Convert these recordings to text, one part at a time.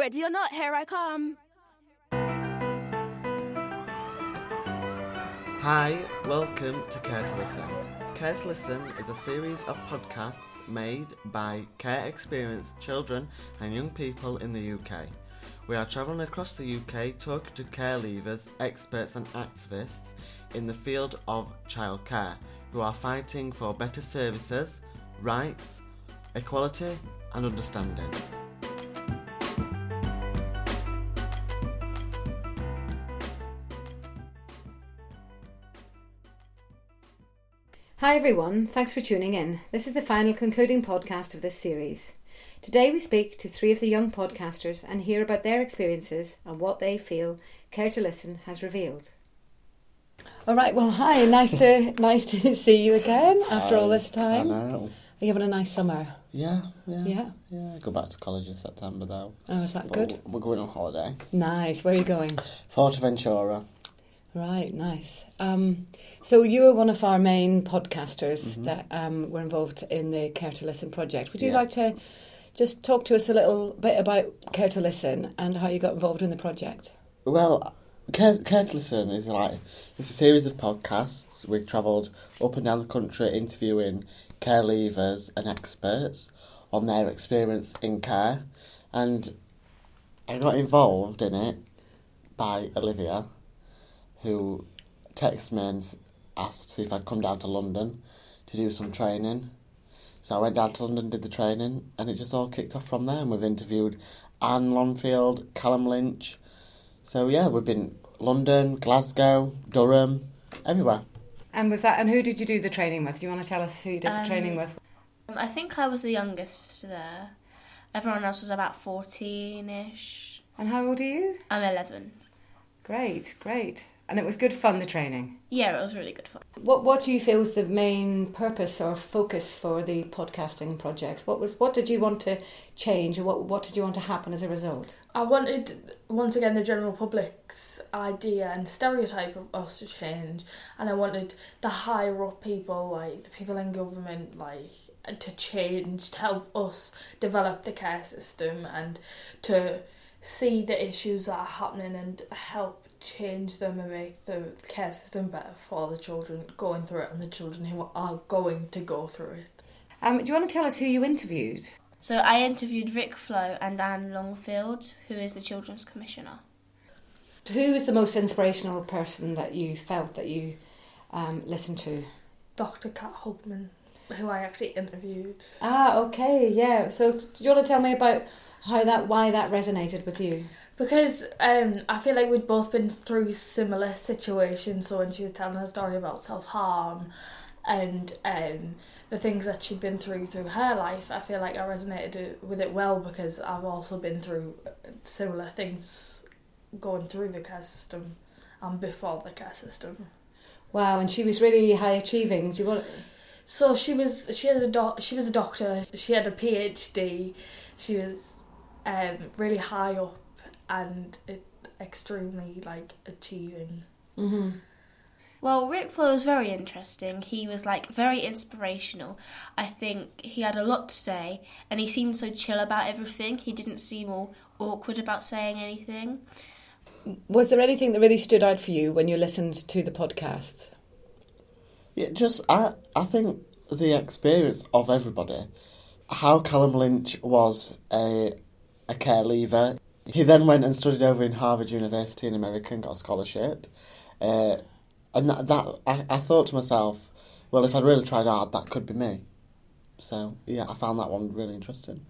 Ready or not, here I come. Hi, welcome to Care to Listen. Care to Listen is a series of podcasts made by care experienced children and young people in the UK. We are travelling across the UK talking to care leavers, experts, and activists in the field of childcare who are fighting for better services, rights, equality, and understanding. Hi everyone, thanks for tuning in. This is the final concluding podcast of this series. Today we speak to three of the young podcasters and hear about their experiences and what they feel Care to Listen has revealed. All right, well, hi, nice to nice to see you again after all this time. know. Are you having a nice summer? Yeah, yeah. Yeah. Yeah, I go back to college in September though. Oh, is that But good? We're going on holiday. Nice. Where are you going? Fuerteventura. Right, nice. Um, so you were one of our main podcasters that um, were involved in the Care to Listen project. Would you Yeah. like to just talk to us a little bit about Care to Listen and how you got involved in the project? Well, Care, Care to Listen is like it's a series of podcasts. We've travelled up and down the country interviewing care leavers and experts on their experience in care, and I got involved in it by Olivia, who texted me and asked to see if I'd come down to London to do some training. So I went down to London, did the training, and it just all kicked off from there. And we've interviewed Anne Longfield, Callum Lynch. So yeah, we've been London, Glasgow, Durham, everywhere. And was that? And who did you do the training with? Do you want to tell us who you did the Um, training with? Um, I think I was the youngest there. Everyone else was about 14-ish. And how old are you? I'm 11. Great, great. And it was good fun. The training. Yeah, it was really good fun. What What do you feel is the main purpose or focus for the podcasting projects? What was What did you want to change, or what What did you want to happen as a result? I wanted once again the general public's idea and stereotype of us to change, and I wanted the higher up people, like the people in government, like to change to help us develop the care system and to see the issues that are happening and help change them and make the care system better for the children going through it and the children who are going to go through it. Um, do you want to tell us who you interviewed? So I interviewed Rick Flo and Anne Longfield, who is the Children's Commissioner. Who is the most inspirational person that you felt that you um, listened to? Dr. Kat Hubman, who I actually interviewed. Ah, okay, yeah. So, do you want to tell me about how that, why that resonated with you? Because um, I feel like we'd both been through similar situations. So when she was telling her story about self harm and um, the things that she'd been through through her life, I feel like I resonated with it well because I've also been through similar things going through the care system and before the care system. Wow, and she was really high achieving. Do you want? So she was she had a doc, she was a doctor. She had a PhD. She was um, really high up and it, extremely like achieving. Mm-hmm. Well, Rick Flo was very interesting. He was like very inspirational. I think he had a lot to say and he seemed so chill about everything. He didn't seem all awkward about saying anything. Was there anything that really stood out for you when you listened to the podcast? Yeah, just I I think the experience of everybody, how Callum Lynch was a a care leaver. He then went and studied over in Harvard University in America and got a scholarship. Uh, and that, that I, I thought to myself, well, if I'd really tried hard, that could be me. So yeah, I found that one really interesting.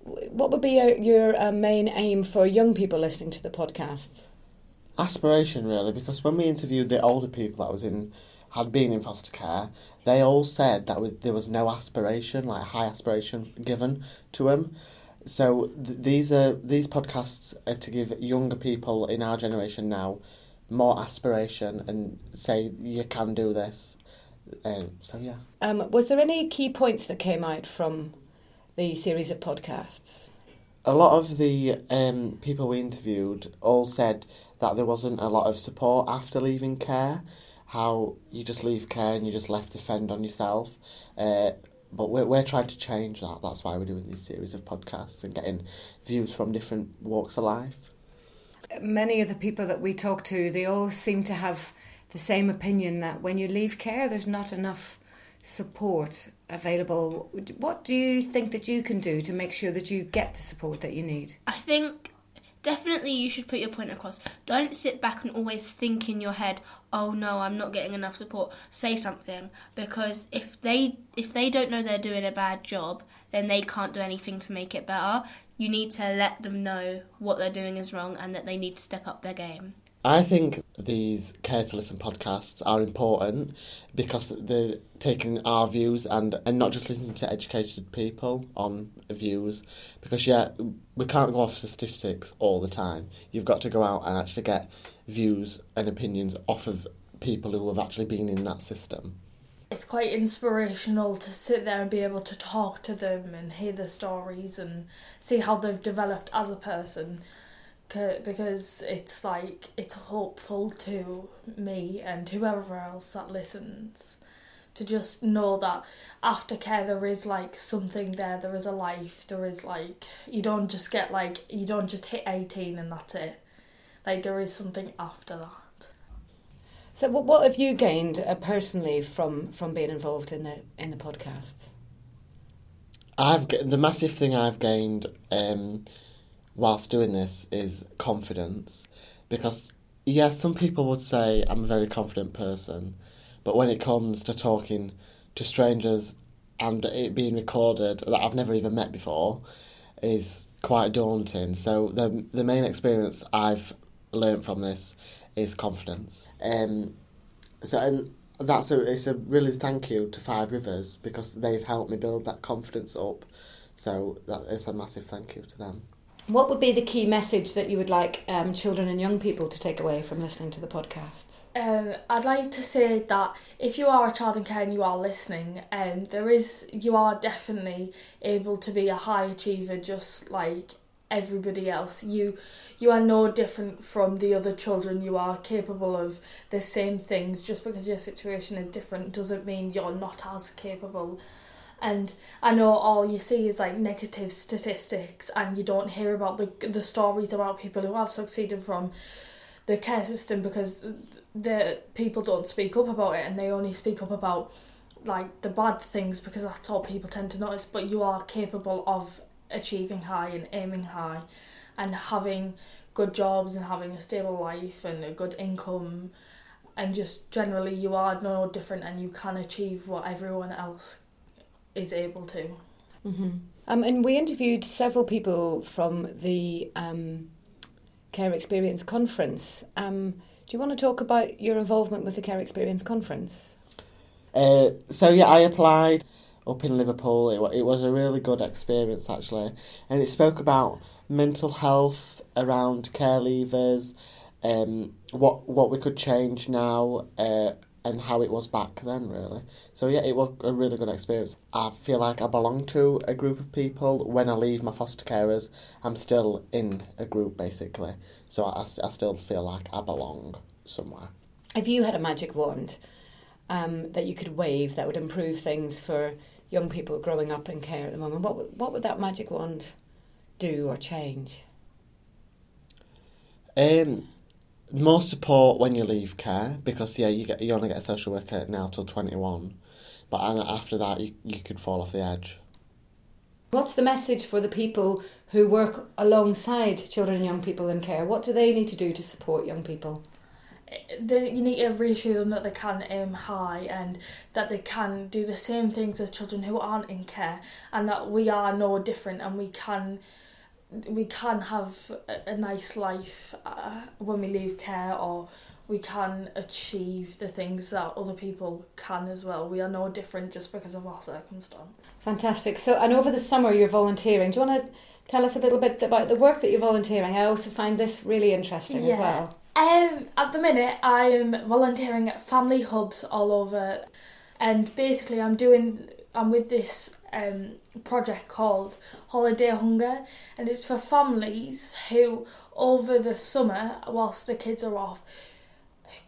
What would be your, your uh, main aim for young people listening to the podcasts? aspiration really because when we interviewed the older people that was in had been in foster care they all said that was, there was no aspiration like high aspiration given to them so th- these are these podcasts are to give younger people in our generation now more aspiration and say you can do this um, so yeah Um, was there any key points that came out from the series of podcasts? a lot of the um, people we interviewed all said that there wasn't a lot of support after leaving care. How you just leave care and you're just left to fend on yourself. Uh, but we're we're trying to change that. That's why we're doing these series of podcasts and getting views from different walks of life. Many of the people that we talk to, they all seem to have the same opinion that when you leave care, there's not enough support available. What do you think that you can do to make sure that you get the support that you need? I think definitely you should put your point across. Don't sit back and always think in your head, "Oh no, I'm not getting enough support." Say something because if they if they don't know they're doing a bad job, then they can't do anything to make it better. You need to let them know what they're doing is wrong and that they need to step up their game. I think these Care to Listen podcasts are important because they're taking our views and, and not just listening to educated people on views. Because, yeah, we can't go off statistics all the time. You've got to go out and actually get views and opinions off of people who have actually been in that system. It's quite inspirational to sit there and be able to talk to them and hear their stories and see how they've developed as a person because it's like it's hopeful to me and whoever else that listens to just know that after care there is like something there there is a life there is like you don't just get like you don't just hit 18 and that's it. Like there is something after that. So what, what have you gained uh, personally from from being involved in the in the podcast i've the massive thing i've gained um whilst doing this is confidence. Because yes some people would say i'm a very confident person but when it comes to talking to strangers and it being recorded that i've never even met before is quite daunting. So the the main experience i've learned from this is confidence. Um so and that's a it's a really thank you to five rivers because they've helped me build that confidence up. So that is a massive thank you to them what would be the key message that you would like um, children and young people to take away from listening to the podcast? Um, I'd like to say that if you are a child in care and you are listening, um, there is you are definitely able to be a high achiever, just like everybody else. You you are no different from the other children. You are capable of the same things. Just because your situation is different doesn't mean you're not as capable and I know all you see is like negative statistics and you don't hear about the the stories about people who have succeeded from the care system because the people don't speak up about it and they only speak up about like the bad things because that's all people tend to notice. But you are capable of achieving high and aiming high and having good jobs and having a stable life and a good income. And just generally you are no different and you can achieve what everyone else is able to. Mm-hmm. Um, and we interviewed several people from the um, Care Experience Conference. Um, do you want to talk about your involvement with the Care Experience Conference? Uh, so yeah, I applied up in Liverpool. It, it was a really good experience actually, and it spoke about mental health around care leavers, um, what what we could change now, uh, and how it was back then, really. So yeah, it was a really good experience. I feel like I belong to a group of people. When I leave my foster carers, I'm still in a group basically. So I, I still feel like I belong somewhere. If you had a magic wand um, that you could wave that would improve things for young people growing up in care at the moment, what what would that magic wand do or change? Um, more support when you leave care because yeah you get you only get a social worker now till 21 but after that you, you could fall off the edge. What's the message for the people who work alongside children and young people in care? What do they need to do to support young people? The, you need to reassure them that they can um, aim high and that they can do the same things as children who aren't in care and that we are no different and we can we can have a, a nice life uh, when we leave care or we can achieve the things that other people can as well. We are no different just because of our circumstance. Fantastic. So, and over the summer you're volunteering. Do you want to tell us a little bit about the work that you're volunteering? I also find this really interesting yeah. as well. Um, at the minute, I am volunteering at family hubs all over, and basically, I'm doing. I'm with this um, project called Holiday Hunger, and it's for families who, over the summer, whilst the kids are off,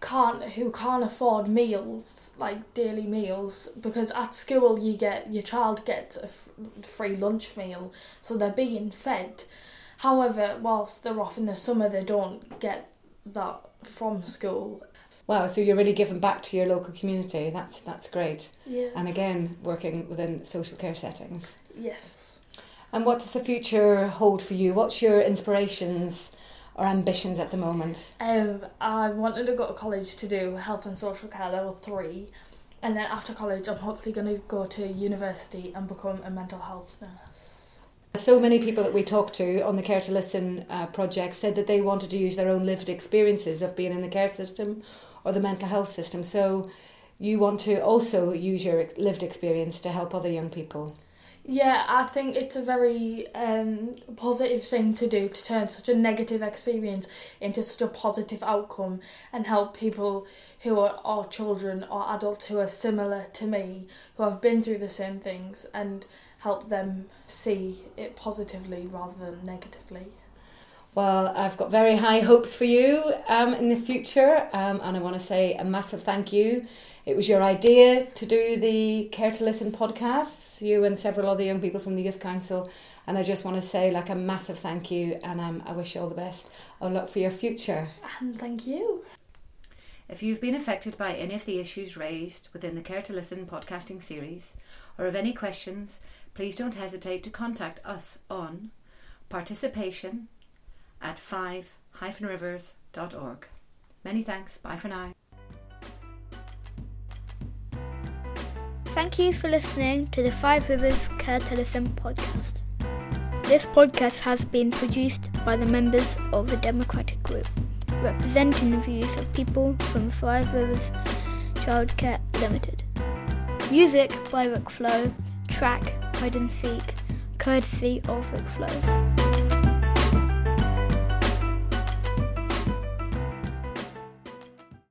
can't who can't afford meals like daily meals because at school you get your child gets a f- free lunch meal so they're being fed. However whilst they're off in the summer they don't get that from school Wow, so you're really giving back to your local community. That's that's great. yeah And again, working within social care settings. yes And what does the future hold for you? What's your inspirations or ambitions at the moment? um I wanted to go to college to do health and social care level 3 and then after college I'm hopefully going to go to university and become a mental health nurse So many people that we talked to on the Care to Listen uh, project said that they wanted to use their own lived experiences of being in the care system or the mental health system. So you want to also use your lived experience to help other young people. Yeah, I think it's a very um, positive thing to do to turn such a negative experience into such a positive outcome and help people who are, are children or adults who are similar to me, who have been through the same things, and help them see it positively rather than negatively. Well, I've got very high hopes for you um, in the future, um, and I want to say a massive thank you. It was your idea to do the Care to Listen podcasts, you and several other young people from the Youth Council, and I just want to say like a massive thank you, and um, I wish you all the best. I'll look for your future. And thank you. If you've been affected by any of the issues raised within the Care to Listen podcasting series, or have any questions, please don't hesitate to contact us on participation at 5-rivers.org. Many thanks. Bye for now. Thank you for listening to the Five Rivers Care to podcast. This podcast has been produced by the members of a democratic group representing the views of people from Five Rivers Childcare Limited. Music by Rick Flow, track Hide and Seek, courtesy of Rick Flow.